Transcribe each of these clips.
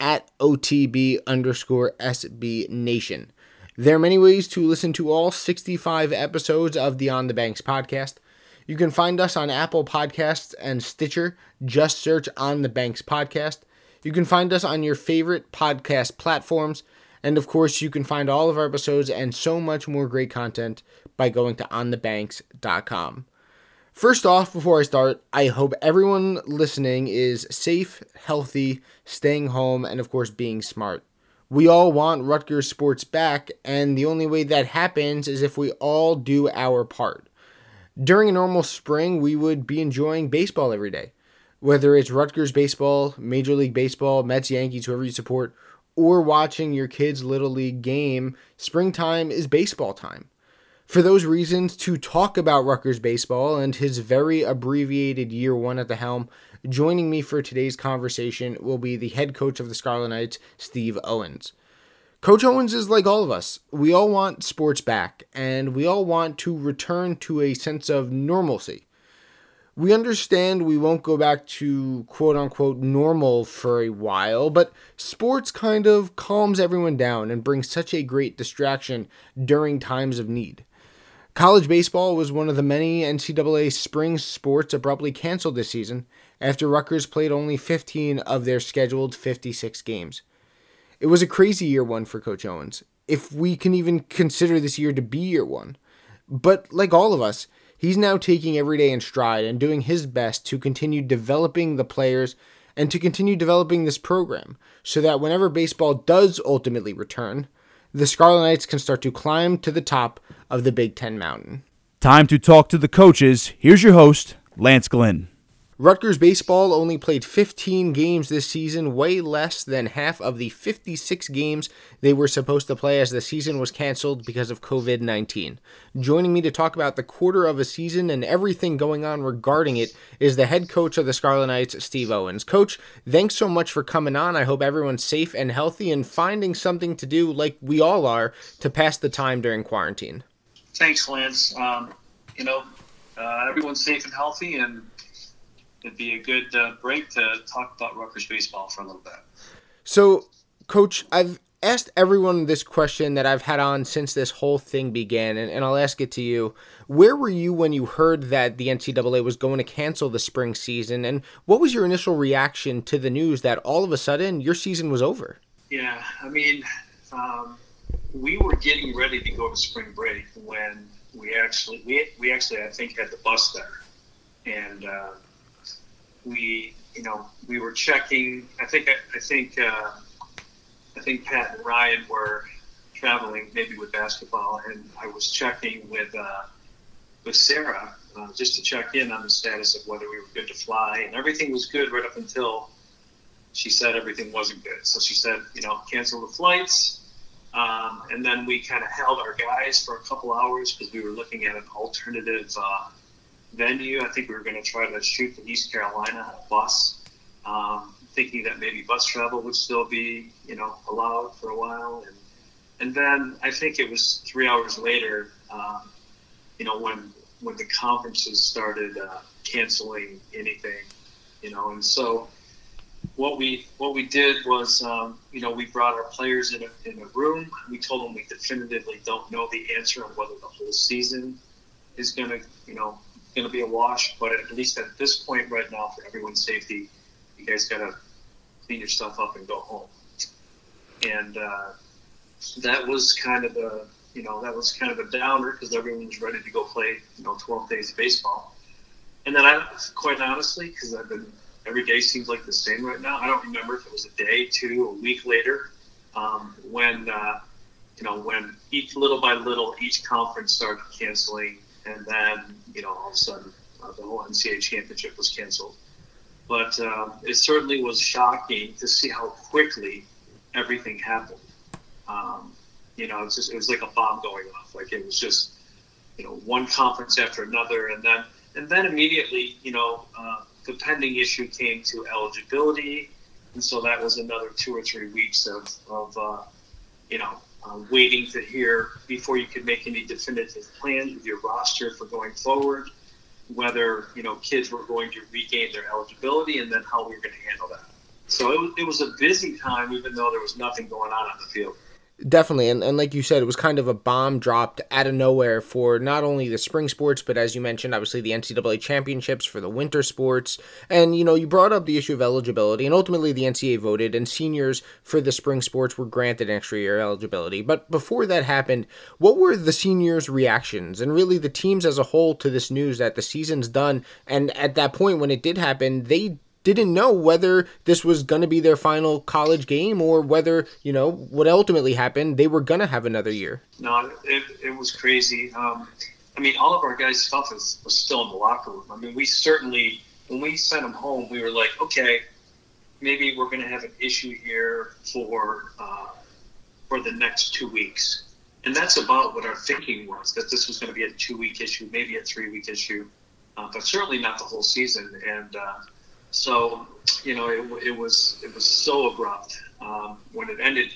at OTB underscore SB Nation. There are many ways to listen to all 65 episodes of the On the Banks podcast. You can find us on Apple Podcasts and Stitcher. Just search On the Banks podcast. You can find us on your favorite podcast platforms. And of course, you can find all of our episodes and so much more great content by going to onthebanks.com. First off, before I start, I hope everyone listening is safe, healthy, staying home, and of course, being smart. We all want Rutgers sports back, and the only way that happens is if we all do our part. During a normal spring, we would be enjoying baseball every day. Whether it's Rutgers baseball, Major League Baseball, Mets, Yankees, whoever you support, or watching your kids' Little League game, springtime is baseball time. For those reasons, to talk about Rutgers baseball and his very abbreviated year one at the helm, joining me for today's conversation will be the head coach of the Scarlet Knights, Steve Owens. Coach Owens is like all of us. We all want sports back, and we all want to return to a sense of normalcy. We understand we won't go back to quote unquote normal for a while, but sports kind of calms everyone down and brings such a great distraction during times of need. College baseball was one of the many NCAA spring sports abruptly canceled this season after Rutgers played only 15 of their scheduled 56 games. It was a crazy year one for Coach Owens, if we can even consider this year to be year one. But like all of us, he's now taking every day in stride and doing his best to continue developing the players and to continue developing this program so that whenever baseball does ultimately return, the Scarlet Knights can start to climb to the top of the Big Ten mountain. Time to talk to the coaches. Here's your host, Lance Glynn. Rutgers baseball only played 15 games this season, way less than half of the 56 games they were supposed to play as the season was canceled because of COVID 19. Joining me to talk about the quarter of a season and everything going on regarding it is the head coach of the Scarlet Knights, Steve Owens. Coach, thanks so much for coming on. I hope everyone's safe and healthy and finding something to do, like we all are, to pass the time during quarantine. Thanks, Lance. Um, you know, uh, everyone's safe and healthy and it'd be a good uh, break to talk about Rutgers baseball for a little bit. So, Coach, I've asked everyone this question that I've had on since this whole thing began, and, and I'll ask it to you. Where were you when you heard that the NCAA was going to cancel the spring season, and what was your initial reaction to the news that all of a sudden your season was over? Yeah, I mean, um, we were getting ready to go to spring break when we actually we, we actually I think had the bus there, and uh, we, you know, we were checking. I think I think uh, I think Pat and Ryan were traveling maybe with basketball, and I was checking with uh, with Sarah uh, just to check in on the status of whether we were good to fly, and everything was good right up until she said everything wasn't good. So she said, you know, cancel the flights. Um, and then we kind of held our guys for a couple hours because we were looking at an alternative uh, venue. I think we were going to try to shoot from East Carolina bus, um, thinking that maybe bus travel would still be, you know, allowed for a while. And, and then I think it was three hours later, um, you know, when when the conferences started uh, canceling anything, you know, and so what we what we did was um, you know we brought our players in a, in a room we told them we definitively don't know the answer on whether the whole season is going to you know going to be a wash. But at least at this point right now, for everyone's safety, you guys got to clean your stuff up and go home. And uh, that was kind of a you know that was kind of a downer because everyone's ready to go play you know 12 days of baseball. And then I, quite honestly, because I've been every day seems like the same right now. I don't remember if it was a day, two, a week later, um, when uh, you know when each little by little each conference started canceling and then you know all of a sudden uh, the whole NCAA championship was canceled. But um, it certainly was shocking to see how quickly everything happened. You know, just it was like a bomb going off. Like it was just you know one conference after another, and then and then immediately you know uh, the pending issue came to eligibility, and so that was another two or three weeks of of uh, you know uh, waiting to hear before you could make any definitive plans with your roster for going forward, whether you know kids were going to regain their eligibility, and then how we were going to handle that. So it, it was a busy time, even though there was nothing going on on the field. Definitely, and, and like you said, it was kind of a bomb dropped out of nowhere for not only the spring sports, but as you mentioned, obviously the NCAA championships for the winter sports. And you know, you brought up the issue of eligibility, and ultimately the NCAA voted, and seniors for the spring sports were granted extra year eligibility. But before that happened, what were the seniors' reactions, and really the teams as a whole to this news that the season's done? And at that point, when it did happen, they didn't know whether this was going to be their final college game or whether, you know, what ultimately happened, they were going to have another year. No, it, it was crazy. Um, I mean, all of our guys' stuff is, was still in the locker room. I mean, we certainly, when we sent them home, we were like, okay, maybe we're going to have an issue here for uh, for the next two weeks. And that's about what our thinking was that this was going to be a two week issue, maybe a three week issue, uh, but certainly not the whole season. And, uh, so, you know, it, it was it was so abrupt um, when it ended.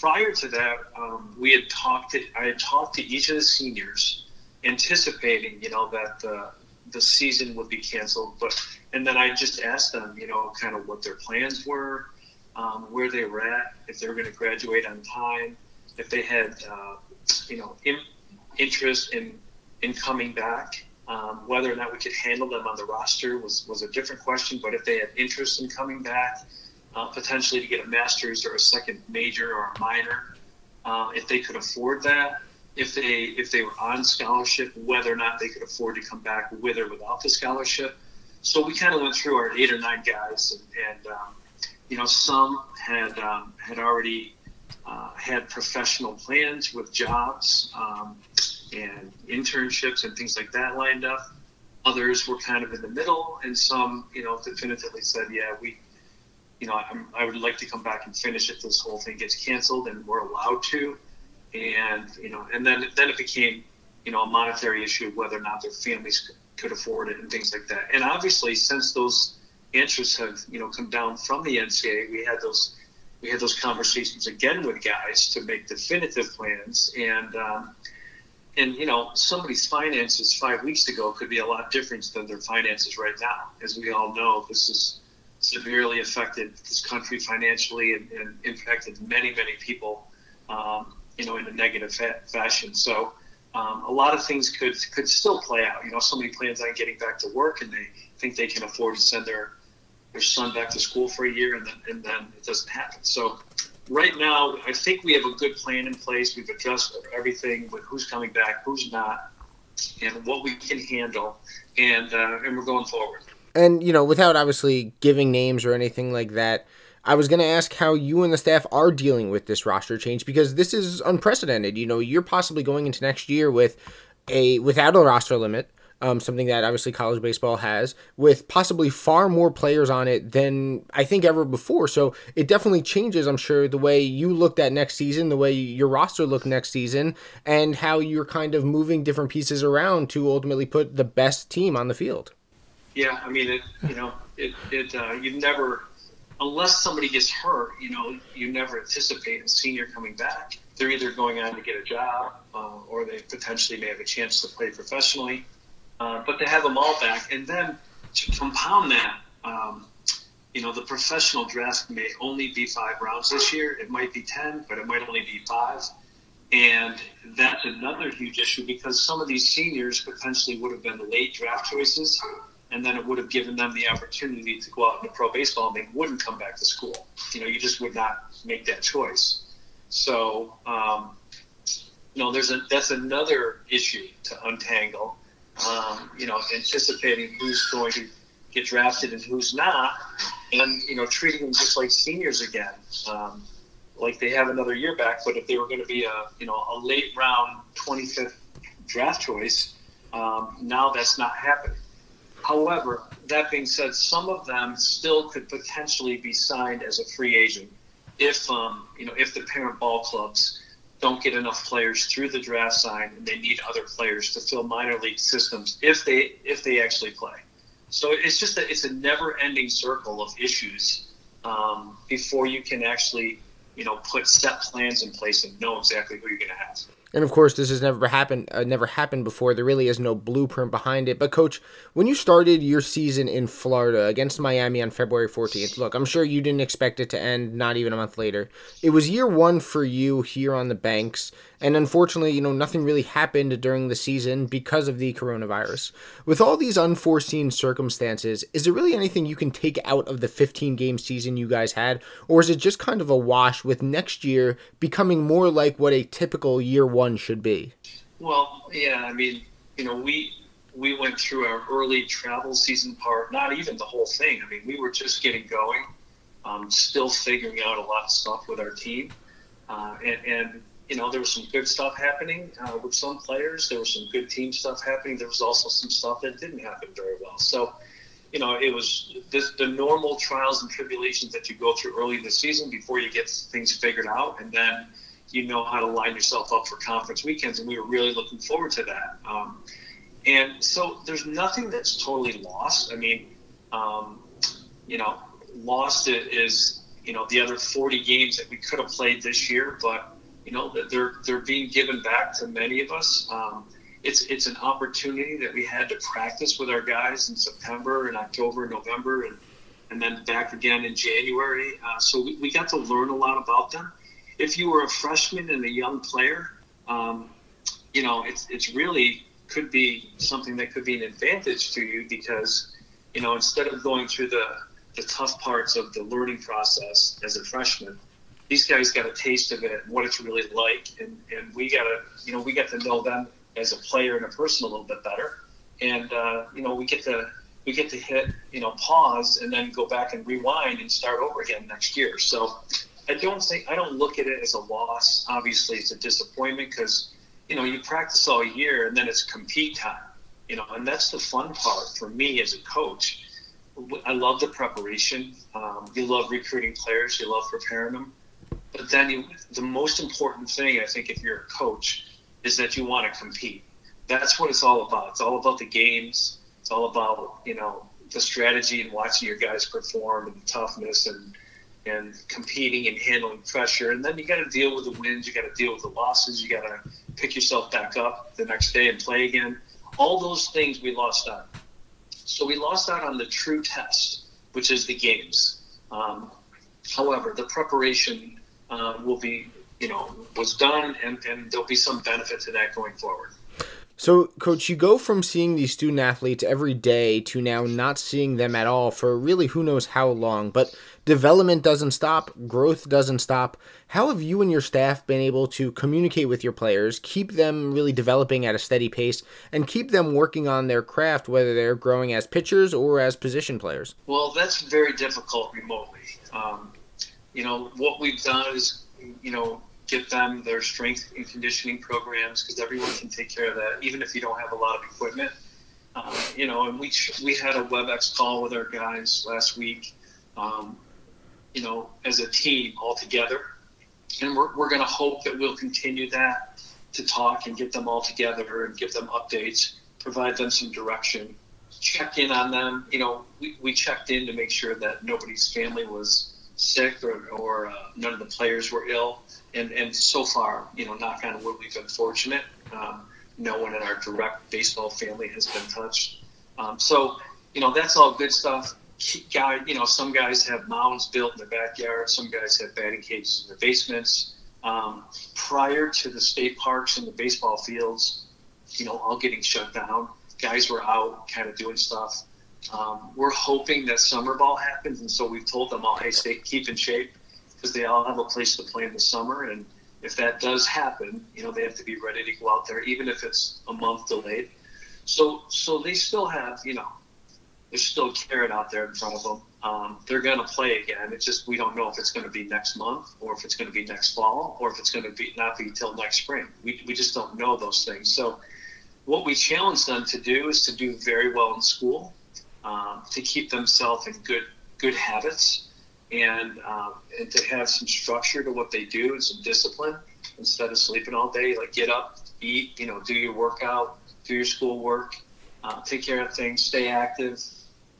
Prior to that, um, we had talked. To, I had talked to each of the seniors, anticipating, you know, that the the season would be canceled. But and then I just asked them, you know, kind of what their plans were, um, where they were at, if they were going to graduate on time, if they had, uh, you know, in, interest in in coming back. Um, whether or not we could handle them on the roster was, was a different question, but if they had interest in coming back, uh, potentially to get a master's or a second major or a minor, uh, if they could afford that, if they if they were on scholarship, whether or not they could afford to come back with or without the scholarship. So we kind of went through our eight or nine guys, and, and um, you know some had um, had already uh, had professional plans with jobs. Um, and internships and things like that lined up. Others were kind of in the middle, and some, you know, definitively said, "Yeah, we, you know, I'm, i would like to come back and finish if this whole thing gets canceled, and we're allowed to." And you know, and then then it became, you know, a monetary issue of whether or not their families could, afford it and things like that. And obviously, since those interests have, you know, come down from the NCA, we had those we had those conversations again with guys to make definitive plans and. Um, and you know somebody's finances five weeks ago could be a lot different than their finances right now. As we all know this has severely affected this country financially and, and impacted many many people um, you know in a negative fa- fashion. So um, a lot of things could could still play out. You know somebody plans on getting back to work and they think they can afford to send their their son back to school for a year and then, and then it doesn't happen. So right now, I think we have a good plan in place. We've adjusted everything with who's coming back, who's not, and what we can handle, and uh, and we're going forward. And you know, without obviously giving names or anything like that, I was going to ask how you and the staff are dealing with this roster change because this is unprecedented. You know, you're possibly going into next year with a without a roster limit um, something that obviously college baseball has, with possibly far more players on it than I think ever before. So it definitely changes, I'm sure, the way you looked at next season, the way your roster looked next season, and how you're kind of moving different pieces around to ultimately put the best team on the field. Yeah, I mean, it, you know, it, it uh, you never, unless somebody gets hurt, you know, you never anticipate a senior coming back. They're either going on to get a job, uh, or they potentially may have a chance to play professionally uh, but to have them all back, and then to compound that, um, you know, the professional draft may only be five rounds this year. It might be ten, but it might only be five. And that's another huge issue because some of these seniors potentially would have been late draft choices, and then it would have given them the opportunity to go out into pro baseball, and they wouldn't come back to school. You know, you just would not make that choice. So, um, you know, there's a that's another issue to untangle um, you know, anticipating who's going to get drafted and who's not, and you know, treating them just like seniors again, um, like they have another year back. But if they were going to be a you know a late round 25th draft choice, um, now that's not happening. However, that being said, some of them still could potentially be signed as a free agent if um, you know if the parent ball clubs don't get enough players through the draft sign, and they need other players to fill minor league systems if they if they actually play. So it's just a, it's a never-ending circle of issues um, before you can actually you know put set plans in place and know exactly who you're going to have. And of course, this has never happened. Uh, never happened before. There really is no blueprint behind it. But coach, when you started your season in Florida against Miami on February 14th, look, I'm sure you didn't expect it to end not even a month later. It was year one for you here on the banks, and unfortunately, you know, nothing really happened during the season because of the coronavirus. With all these unforeseen circumstances, is there really anything you can take out of the 15 game season you guys had? Or is it just kind of a wash with next year becoming more like what a typical year one should be? Well, yeah, I mean, you know, we we went through our early travel season part, not even the whole thing. I mean, we were just getting going, um, still figuring out a lot of stuff with our team. Uh, and, and you know, there was some good stuff happening uh, with some players. There was some good team stuff happening. There was also some stuff that didn't happen very well. So, you know, it was this, the normal trials and tribulations that you go through early in the season before you get things figured out, and then you know how to line yourself up for conference weekends. And we were really looking forward to that. Um, and so, there's nothing that's totally lost. I mean, um, you know, lost is you know the other 40 games that we could have played this year, but you know they're they're being given back to many of us. Um, it's it's an opportunity that we had to practice with our guys in September and October and November and and then back again in January. Uh, so we, we got to learn a lot about them. If you were a freshman and a young player, um, you know it's it's really could be something that could be an advantage to you because you know instead of going through the the tough parts of the learning process as a freshman these guys got a taste of it, and what it's really like, and, and we got to, you know, we get to know them as a player and a person a little bit better, and uh, you know, we get to we get to hit, you know, pause and then go back and rewind and start over again next year. So I don't think I don't look at it as a loss. Obviously, it's a disappointment because you know you practice all year and then it's compete time. You know, and that's the fun part for me as a coach. I love the preparation. Um, you love recruiting players. You love preparing them. But then you, the most important thing, I think, if you're a coach, is that you want to compete. That's what it's all about. It's all about the games. It's all about you know the strategy and watching your guys perform and the toughness and and competing and handling pressure. And then you got to deal with the wins. You got to deal with the losses. You got to pick yourself back up the next day and play again. All those things we lost out. So we lost out on the true test, which is the games. Um, however, the preparation uh, will be, you know, was done, and, and there'll be some benefit to that going forward. So, coach, you go from seeing these student athletes every day to now not seeing them at all for really who knows how long. But development doesn't stop, growth doesn't stop. How have you and your staff been able to communicate with your players, keep them really developing at a steady pace, and keep them working on their craft, whether they're growing as pitchers or as position players? Well, that's very difficult remotely. Um, you know, what we've done is, you know, get them their strength and conditioning programs because everyone can take care of that, even if you don't have a lot of equipment. Um, you know, and we we had a WebEx call with our guys last week. Um, you know, as a team all together, and we're we're going to hope that we'll continue that to talk and get them all together and give them updates, provide them some direction, check in on them. You know, we, we checked in to make sure that nobody's family was sick or, or uh, none of the players were ill. And, and so far, you know, knock on wood, we've been fortunate. Um, no one in our direct baseball family has been touched. Um, so, you know, that's all good stuff. Guy, you know, some guys have mounds built in their backyard. Some guys have batting cages in their basements. Um, prior to the state parks and the baseball fields, you know, all getting shut down, guys were out kind of doing stuff. Um, we're hoping that summer ball happens, and so we've told them all, hey, stay keep in shape because they all have a place to play in the summer. And if that does happen, you know, they have to be ready to go out there, even if it's a month delayed. So, so they still have, you know, there's still carrot out there in front of them. Um, they're going to play again. It's just we don't know if it's going to be next month or if it's going to be next fall or if it's going to be not be till next spring. We, we just don't know those things. So, what we challenge them to do is to do very well in school um, to keep themselves in good good habits and um, and to have some structure to what they do and some discipline. instead of sleeping all day. Like get up, eat, you know, do your workout, do your schoolwork, uh, take care of things, stay active.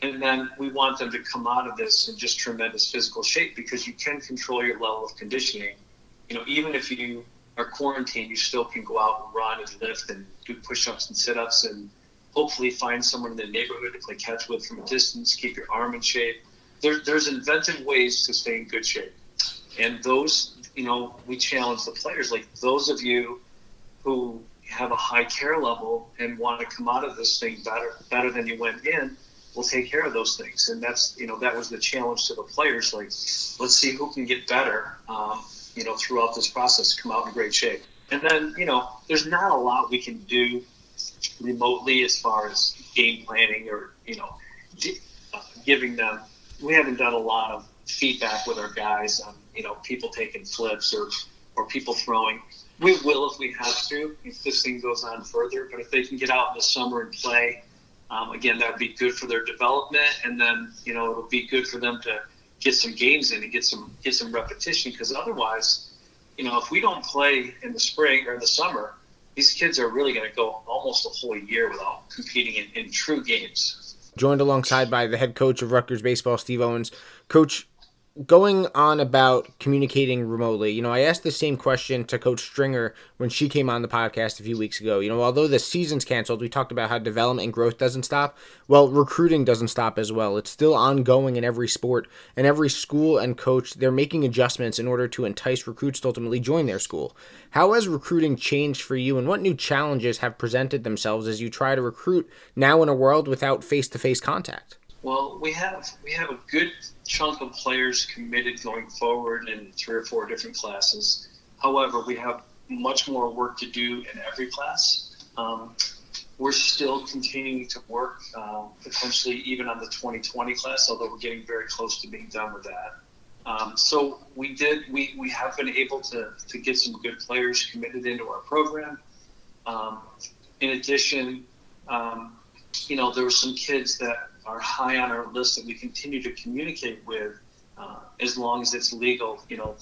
And then we want them to come out of this in just tremendous physical shape because you can control your level of conditioning. You know, even if you are quarantined, you still can go out and run and lift and do push ups and sit ups and hopefully find someone in the neighborhood to play catch with from a distance, keep your arm in shape. There, there's inventive ways to stay in good shape. And those, you know, we challenge the players. Like those of you who have a high care level and want to come out of this thing better, better than you went in, we'll take care of those things. And that's, you know, that was the challenge to the players. Like, let's see who can get better, um, you know, throughout this process, come out in great shape. And then, you know, there's not a lot we can do remotely as far as game planning or, you know, uh, giving them. We haven't done a lot of feedback with our guys on, you know, people taking flips or, or people throwing. We will if we have to, if this thing goes on further. But if they can get out in the summer and play, um, again, that would be good for their development, and then you know it'll be good for them to get some games in and get some get some repetition. Because otherwise, you know, if we don't play in the spring or the summer, these kids are really going to go almost a whole year without competing in, in true games. Joined alongside by the head coach of Rutgers baseball, Steve Owens. Coach, going on about communicating remotely, you know, I asked the same question to Coach Stringer when she came on the podcast a few weeks ago. You know, although the season's canceled, we talked about how development and growth doesn't stop. Well, recruiting doesn't stop as well. It's still ongoing in every sport, and every school and coach, they're making adjustments in order to entice recruits to ultimately join their school. How has recruiting changed for you, and what new challenges have presented themselves as you try to recruit now in a world without face to face contact? Well, we have we have a good chunk of players committed going forward in three or four different classes. However, we have much more work to do in every class. Um, we're still continuing to work, um, potentially even on the 2020 class, although we're getting very close to being done with that. Um, so we did, we, we have been able to, to get some good players committed into our program. Um, in addition, um, you know, there were some kids that are high on our list that we continue to communicate with uh, as long as it's legal, you know,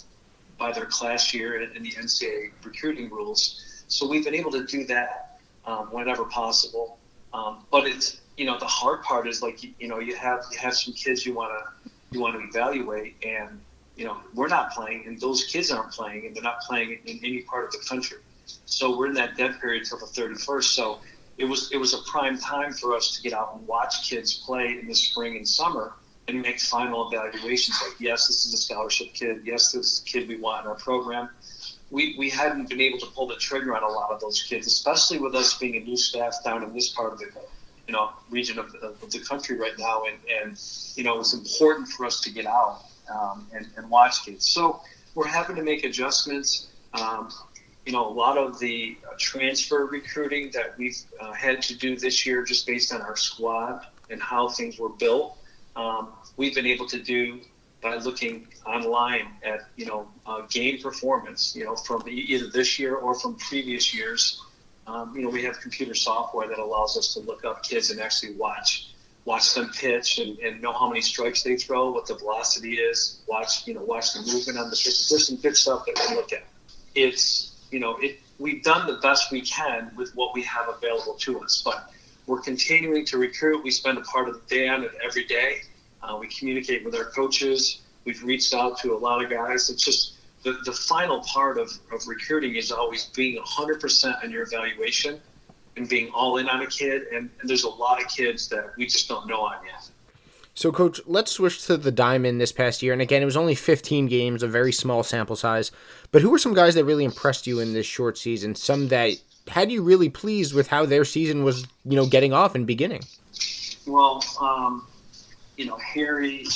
by their class year and, the NCAA recruiting rules. So we've been able to do that um, whenever possible. Um, but it's you know the hard part is like you, you know you have you have some kids you want to you want to evaluate and you know we're not playing and those kids aren't playing and they're not playing in any part of the country. So we're in that dead period until the 31st. So it was it was a prime time for us to get out and watch kids play in the spring and summer and make final evaluations. Like yes this is a scholarship kid. Yes this is a kid we want in our program. We, we hadn't been able to pull the trigger on a lot of those kids especially with us being a new staff down in this part of the you know region of, of the country right now. And and you know it's important for us to get out um, and, and watch kids. So we're having to make adjustments um, you know, a lot of the uh, transfer recruiting that we've uh, had to do this year, just based on our squad and how things were built, um, we've been able to do by looking online at you know uh, game performance, you know, from either this year or from previous years. Um, you know, we have computer software that allows us to look up kids and actually watch watch them pitch and, and know how many strikes they throw, what the velocity is, watch you know watch the movement on the pitch. There's some good stuff that we look at. It's you know, it, we've done the best we can with what we have available to us, but we're continuing to recruit. We spend a part of the day on it every day. Uh, we communicate with our coaches. We've reached out to a lot of guys. It's just the, the final part of, of recruiting is always being 100% on your evaluation and being all in on a kid. And, and there's a lot of kids that we just don't know on yet. So, coach, let's switch to the diamond this past year. And again, it was only 15 games, a very small sample size. But who were some guys that really impressed you in this short season? Some that had you really pleased with how their season was, you know, getting off and beginning? Well, um, you know, Harry,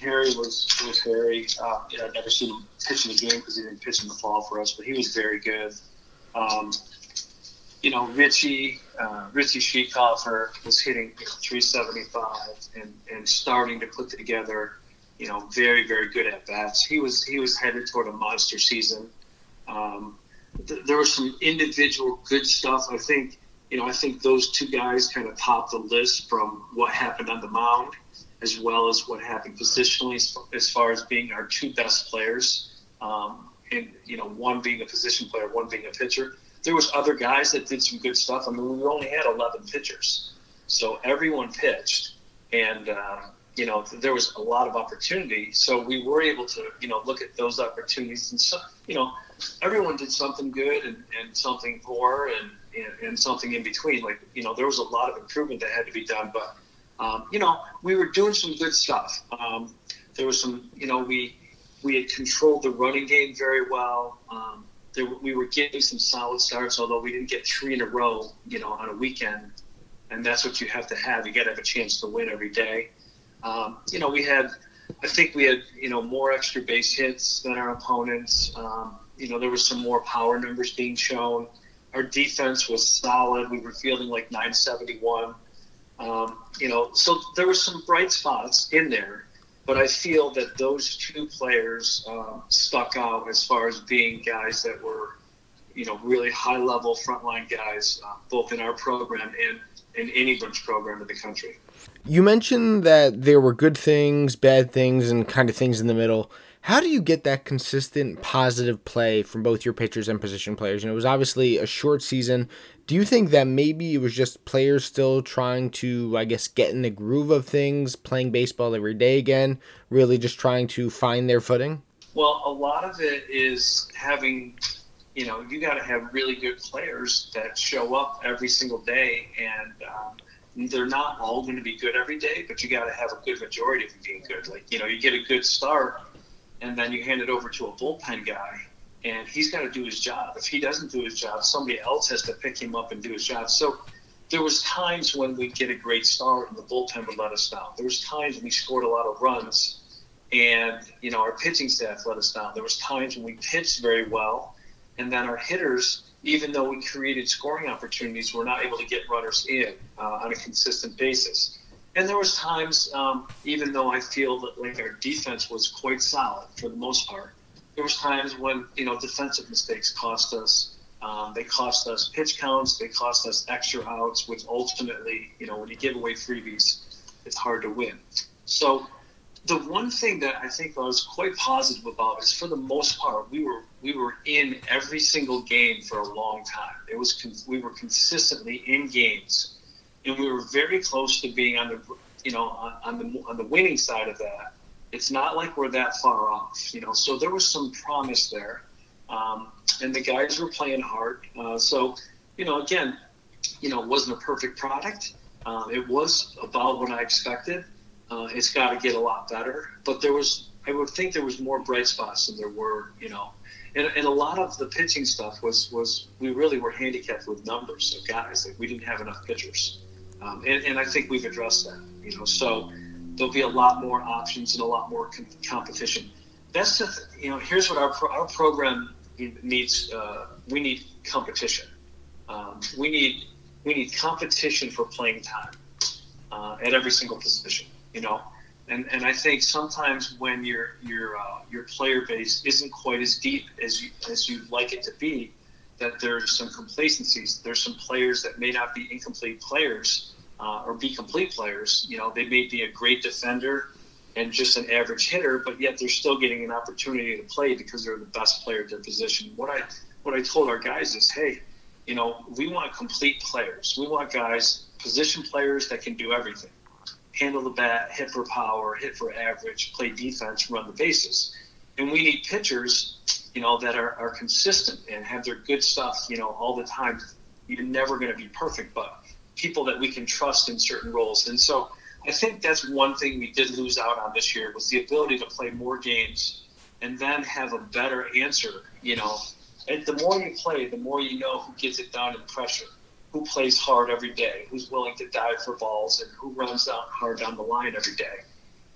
Harry was was very. Uh, I've never seen him pitch in a game because he didn't pitch in the fall for us, but he was very good. Um, you know, Richie, uh, Richie Schiekofer was hitting 375 and, and starting to put together, you know, very, very good at bats. He was, he was headed toward a monster season. Um, th- there was some individual good stuff. I think, you know, I think those two guys kind of topped the list from what happened on the mound as well as what happened positionally as far as being our two best players. Um, and you know, one being a position player, one being a pitcher. There was other guys that did some good stuff. I mean, we only had 11 pitchers, so everyone pitched, and um, you know, there was a lot of opportunity. So we were able to, you know, look at those opportunities, and so, you know, everyone did something good and, and something poor and, and, and something in between. Like, you know, there was a lot of improvement that had to be done, but um, you know, we were doing some good stuff. Um, there was some, you know, we we had controlled the running game very well. Um, there, we were getting some solid starts, although we didn't get three in a row, you know, on a weekend. And that's what you have to have. You got to have a chance to win every day. Um, you know, we had, I think we had, you know, more extra base hits than our opponents. Um, you know, there was some more power numbers being shown. Our defense was solid. We were fielding like 971. Um, you know, so there were some bright spots in there, but I feel that those two players um, stuck out as far as being guys that were, you know, really high level frontline guys, uh, both in our program and in anyone's program in the country. You mentioned that there were good things, bad things, and kind of things in the middle. How do you get that consistent positive play from both your pitchers and position players? Know, it was obviously a short season. Do you think that maybe it was just players still trying to, I guess, get in the groove of things, playing baseball every day again, really just trying to find their footing? Well, a lot of it is having, you know, you got to have really good players that show up every single day, and um, they're not all going to be good every day, but you got to have a good majority of them being good. Like, you know, you get a good start and then you hand it over to a bullpen guy, and he's got to do his job. If he doesn't do his job, somebody else has to pick him up and do his job. So there was times when we'd get a great start and the bullpen would let us down. There was times we scored a lot of runs and you know our pitching staff let us down. There was times when we pitched very well and then our hitters, even though we created scoring opportunities, were not able to get runners in uh, on a consistent basis. And there was times, um, even though I feel that like our defense was quite solid for the most part, there was times when you know defensive mistakes cost us. Um, they cost us pitch counts. They cost us extra outs, which ultimately, you know, when you give away freebies, it's hard to win. So, the one thing that I think I was quite positive about is, for the most part, we were we were in every single game for a long time. It was we were consistently in games and we were very close to being on the you know on, on, the on the winning side of that. It's not like we're that far off, you know. So there was some promise there, um, and the guys were playing hard. Uh, so you know, again, you know, it wasn't a perfect product. Um, it was about what I expected. Uh, it's got to get a lot better, but there was I would think there was more bright spots than there were, you know. And, and a lot of the pitching stuff was was we really were handicapped with numbers of guys. Like we didn't have enough pitchers. Um, and, and I think we've addressed that. You know, so there'll be a lot more options and a lot more com- competition. That's the th- you know. Here's what our pro- our program needs. Uh, we need competition. Um, we need we need competition for playing time uh, at every single position. You know, and and I think sometimes when your your uh, your player base isn't quite as deep as you as you'd like it to be, that there's some complacencies. There's some players that may not be incomplete players uh, or be complete players. You know, they may be a great defender and just an average hitter, but yet they're still getting an opportunity to play because they're the best player at their position. What I what I told our guys is, hey, you know, we want complete players. We want guys, position players that can do everything. Handle the bat, hit for power, hit for average, play defense, run the bases. And we need pitchers you know, that are, are consistent and have their good stuff, you know, all the time. You're never going to be perfect, but people that we can trust in certain roles. And so I think that's one thing we did lose out on this year was the ability to play more games and then have a better answer, you know. And the more you play, the more you know who gets it done in pressure, who plays hard every day, who's willing to dive for balls, and who runs down hard down the line every day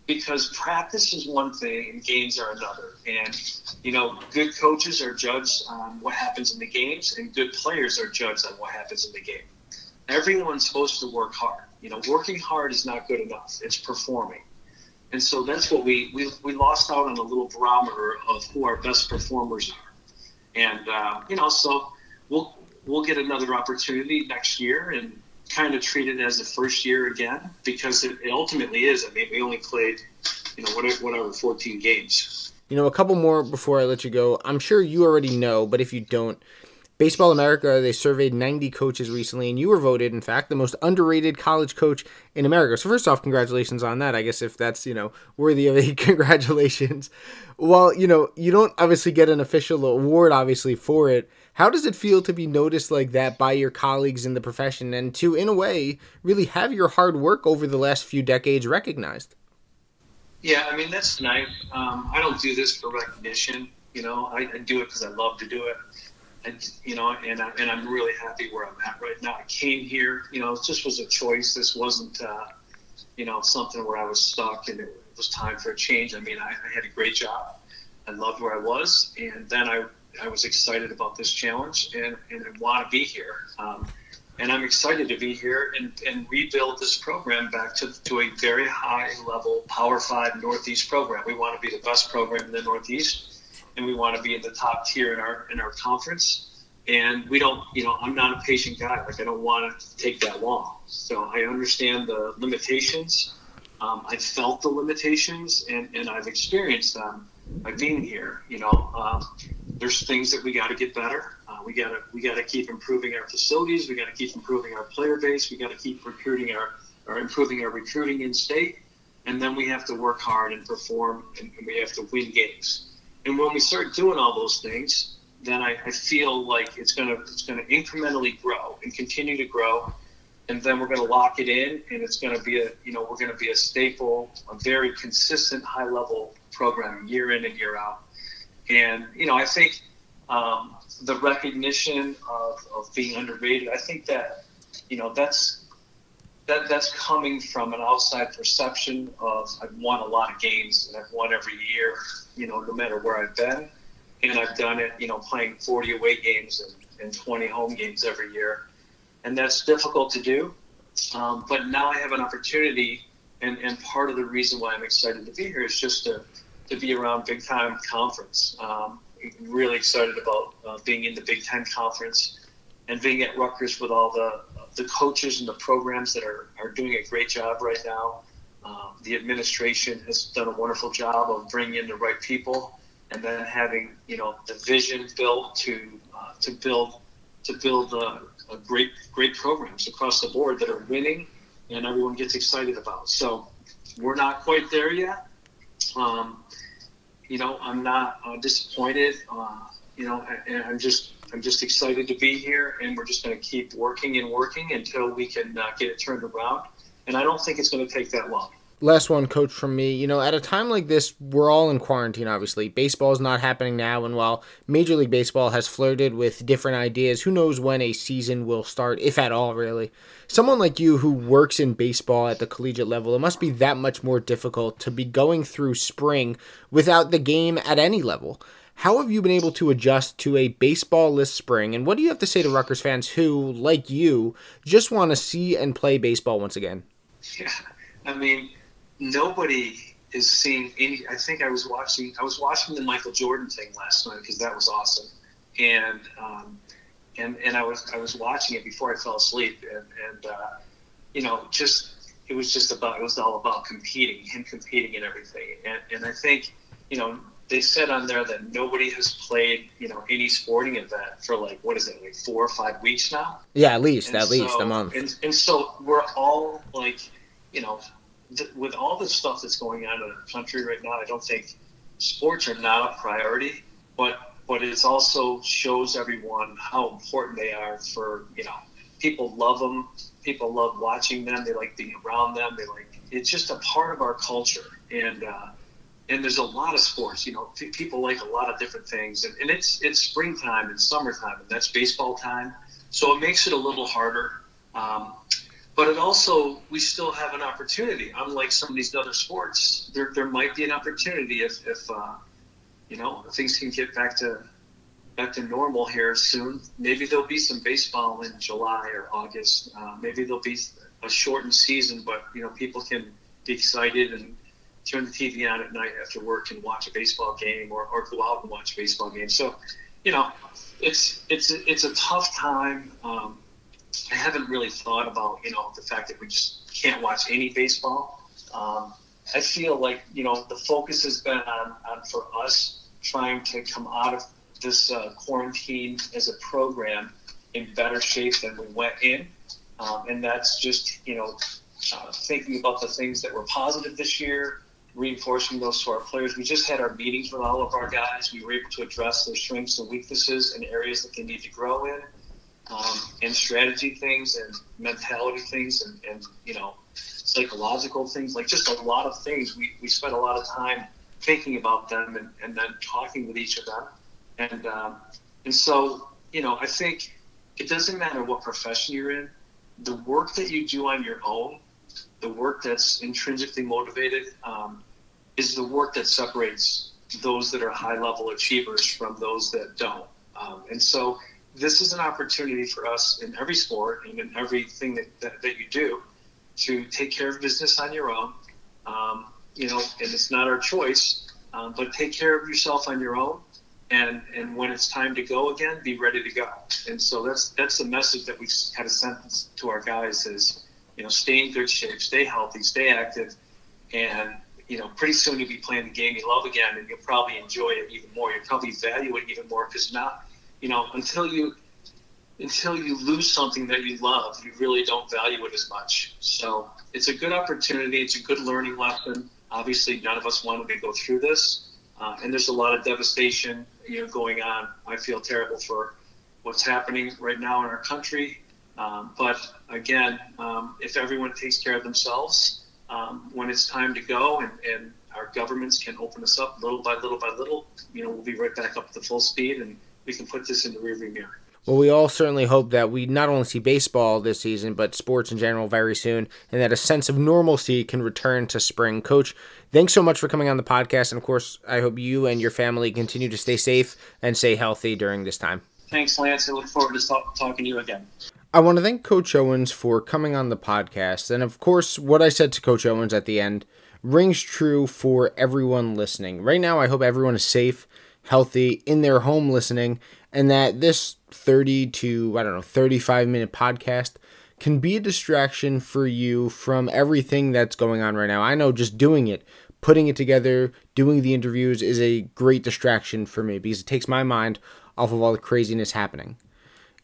because practice is one thing and games are another. And, you know, good coaches are judged on what happens in the games, and good players are judged on what happens in the game. Everyone's supposed to work hard. You know, working hard is not good enough, it's performing. And so that's what we, we, we lost out on a little barometer of who our best performers are. And, uh, you know, so we'll, we'll get another opportunity next year and kind of treat it as the first year again because it, it ultimately is. I mean, we only played, you know, whatever, whatever 14 games. You know, a couple more before I let you go. I'm sure you already know, but if you don't, Baseball America, they surveyed 90 coaches recently, and you were voted, in fact, the most underrated college coach in America. So, first off, congratulations on that. I guess if that's, you know, worthy of a congratulations. Well, you know, you don't obviously get an official award, obviously, for it. How does it feel to be noticed like that by your colleagues in the profession and to, in a way, really have your hard work over the last few decades recognized? Yeah, I mean, that's nice. Um, I don't do this for recognition. You know, I, I do it because I love to do it and you know, and I, and I'm really happy where I'm at right now. I came here, you know, it just was a choice. This wasn't, uh, you know, something where I was stuck and it was time for a change. I mean, I, I had a great job. I loved where I was, and then I I was excited about this challenge and and I want to be here. Um, and I'm excited to be here and, and rebuild this program back to, to a very high level Power Five Northeast program. We want to be the best program in the Northeast and we want to be in the top tier in our in our conference. And we don't, you know, I'm not a patient guy. Like I don't want to take that long. So I understand the limitations. Um, I've felt the limitations, and, and I've experienced them by being here. You know, um, there's things that we got to get better. Uh, we got to we got to keep improving our facilities. We got to keep improving our player base. We got to keep recruiting our or improving our recruiting in state. And then we have to work hard and perform, and, and we have to win games. And when we start doing all those things, then I, I feel like it's gonna it's gonna incrementally grow and continue to grow, and then we're gonna lock it in, and it's gonna be a you know we're gonna be a staple, a very consistent high level program year in and year out. And you know I think um, the recognition of, of being underrated, I think that you know that's that that's coming from an outside perception of I've won a lot of games and I've won every year, you know, no matter where I've been, and I've done it, you know, playing 40 away games and, and 20 home games every year, and that's difficult to do. Um, but now I have an opportunity, and, and part of the reason why I'm excited to be here is just to to be around big time conference. Um, really excited about uh, being in the Big Ten conference and being at Rutgers with all the the coaches and the programs that are, are doing a great job right now. Um, the administration has done a wonderful job of bringing in the right people and then having you know the vision built to uh, to build to build a, a great great programs across the board that are winning and everyone gets excited about. So we're not quite there yet. Um, you know, I'm not uh, disappointed. Uh, you know, I'm just I'm just excited to be here, and we're just going to keep working and working until we can uh, get it turned around. And I don't think it's going to take that long. Last one, coach, from me. You know, at a time like this, we're all in quarantine, obviously. Baseball is not happening now, and while Major League Baseball has flirted with different ideas, who knows when a season will start, if at all, really. Someone like you who works in baseball at the collegiate level, it must be that much more difficult to be going through spring without the game at any level. How have you been able to adjust to a baseball less spring? And what do you have to say to Rutgers fans who, like you, just want to see and play baseball once again? Yeah, I mean, nobody is seeing any. I think I was watching. I was watching the Michael Jordan thing last night because that was awesome, and um, and and I was I was watching it before I fell asleep, and and uh, you know just it was just about it was all about competing, him competing and everything, and and I think you know they said on there that nobody has played, you know, any sporting event for like what is it, like four or five weeks now? Yeah, at least, and at so, least a month. And, and so we're all like, you know, th- with all the stuff that's going on in the country right now, I don't think sports are not a priority, but but it also shows everyone how important they are for you know people love them, people love watching them, they like being around them, they like it's just a part of our culture and. uh and there's a lot of sports. You know, people like a lot of different things, and, and it's it's springtime and summertime, and that's baseball time. So it makes it a little harder. Um, but it also we still have an opportunity. Unlike some of these other sports, there there might be an opportunity if if uh, you know things can get back to back to normal here soon. Maybe there'll be some baseball in July or August. Uh, maybe there'll be a shortened season, but you know people can be excited and turn the TV on at night after work and watch a baseball game or, or go out and watch a baseball game. So, you know, it's it's it's a tough time. Um, I haven't really thought about you know the fact that we just can't watch any baseball. Um, I feel like you know the focus has been on, on for us trying to come out of this uh, quarantine as a program in better shape than we went in, um, and that's just you know uh, thinking about the things that were positive this year, reinforcing those to our players. We just had our meetings with all of our guys. We were able to address their strengths and weaknesses and areas that they need to grow in, um, and strategy things and mentality things and, and you know psychological things, like just a lot of things. We, we spent a lot of time thinking about them and, and then talking with each of them. And, um, and so, you know, I think it doesn't matter what profession you're in, the work that you do on your own, the work that's intrinsically motivated, um, is the work that separates those that are high level achievers from those that don't. Um, and so, this is an opportunity for us in every sport and in everything that, that, that you do to take care of business on your own. Um, you know, and it's not our choice, um, but take care of yourself on your own. And, and when it's time to go again, be ready to go. And so that's that's the message that we kind of sent to our guys is, you know, stay in good shape, stay healthy, stay active, and you know, pretty soon you'll be playing the game you love again, and you'll probably enjoy it even more. You'll probably value it even more because not, you know, until you until you lose something that you love, you really don't value it as much. So it's a good opportunity. It's a good learning lesson. Obviously, none of us wanted to go through this, uh, and there's a lot of devastation, you know, going on. I feel terrible for what's happening right now in our country. Um, but again, um, if everyone takes care of themselves, um, when it's time to go and, and our governments can open us up little by little by little, you know, we'll be right back up to full speed and we can put this in the rearview mirror. Well, we all certainly hope that we not only see baseball this season, but sports in general very soon, and that a sense of normalcy can return to spring. Coach, thanks so much for coming on the podcast. And of course, I hope you and your family continue to stay safe and stay healthy during this time. Thanks, Lance. I look forward to talk- talking to you again. I want to thank Coach Owens for coming on the podcast. And of course, what I said to Coach Owens at the end rings true for everyone listening. Right now, I hope everyone is safe, healthy, in their home listening, and that this 30 to, I don't know, 35 minute podcast can be a distraction for you from everything that's going on right now. I know just doing it, putting it together, doing the interviews is a great distraction for me because it takes my mind off of all the craziness happening.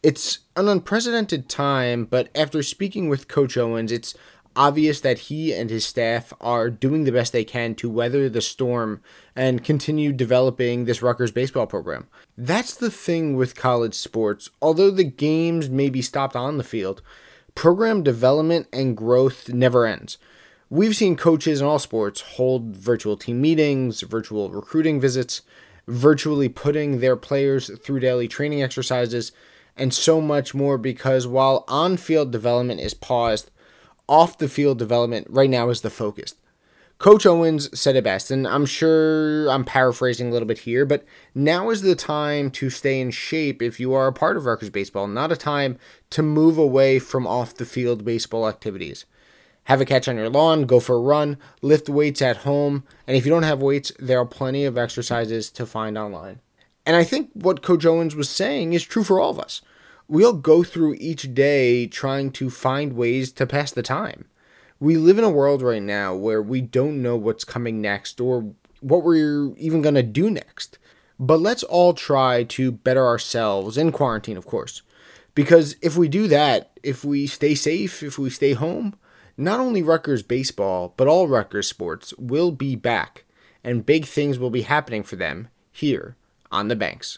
It's an unprecedented time, but after speaking with Coach Owens, it's obvious that he and his staff are doing the best they can to weather the storm and continue developing this Rutgers baseball program. That's the thing with college sports. Although the games may be stopped on the field, program development and growth never ends. We've seen coaches in all sports hold virtual team meetings, virtual recruiting visits, virtually putting their players through daily training exercises, and so much more because while on field development is paused, off the field development right now is the focus. Coach Owens said it best, and I'm sure I'm paraphrasing a little bit here, but now is the time to stay in shape if you are a part of Rutgers baseball, not a time to move away from off the field baseball activities. Have a catch on your lawn, go for a run, lift weights at home, and if you don't have weights, there are plenty of exercises to find online. And I think what Coach Owens was saying is true for all of us we'll go through each day trying to find ways to pass the time. We live in a world right now where we don't know what's coming next or what we're even going to do next. But let's all try to better ourselves in quarantine, of course. Because if we do that, if we stay safe, if we stay home, not only Rutgers baseball, but all Rutgers sports will be back, and big things will be happening for them here on the banks.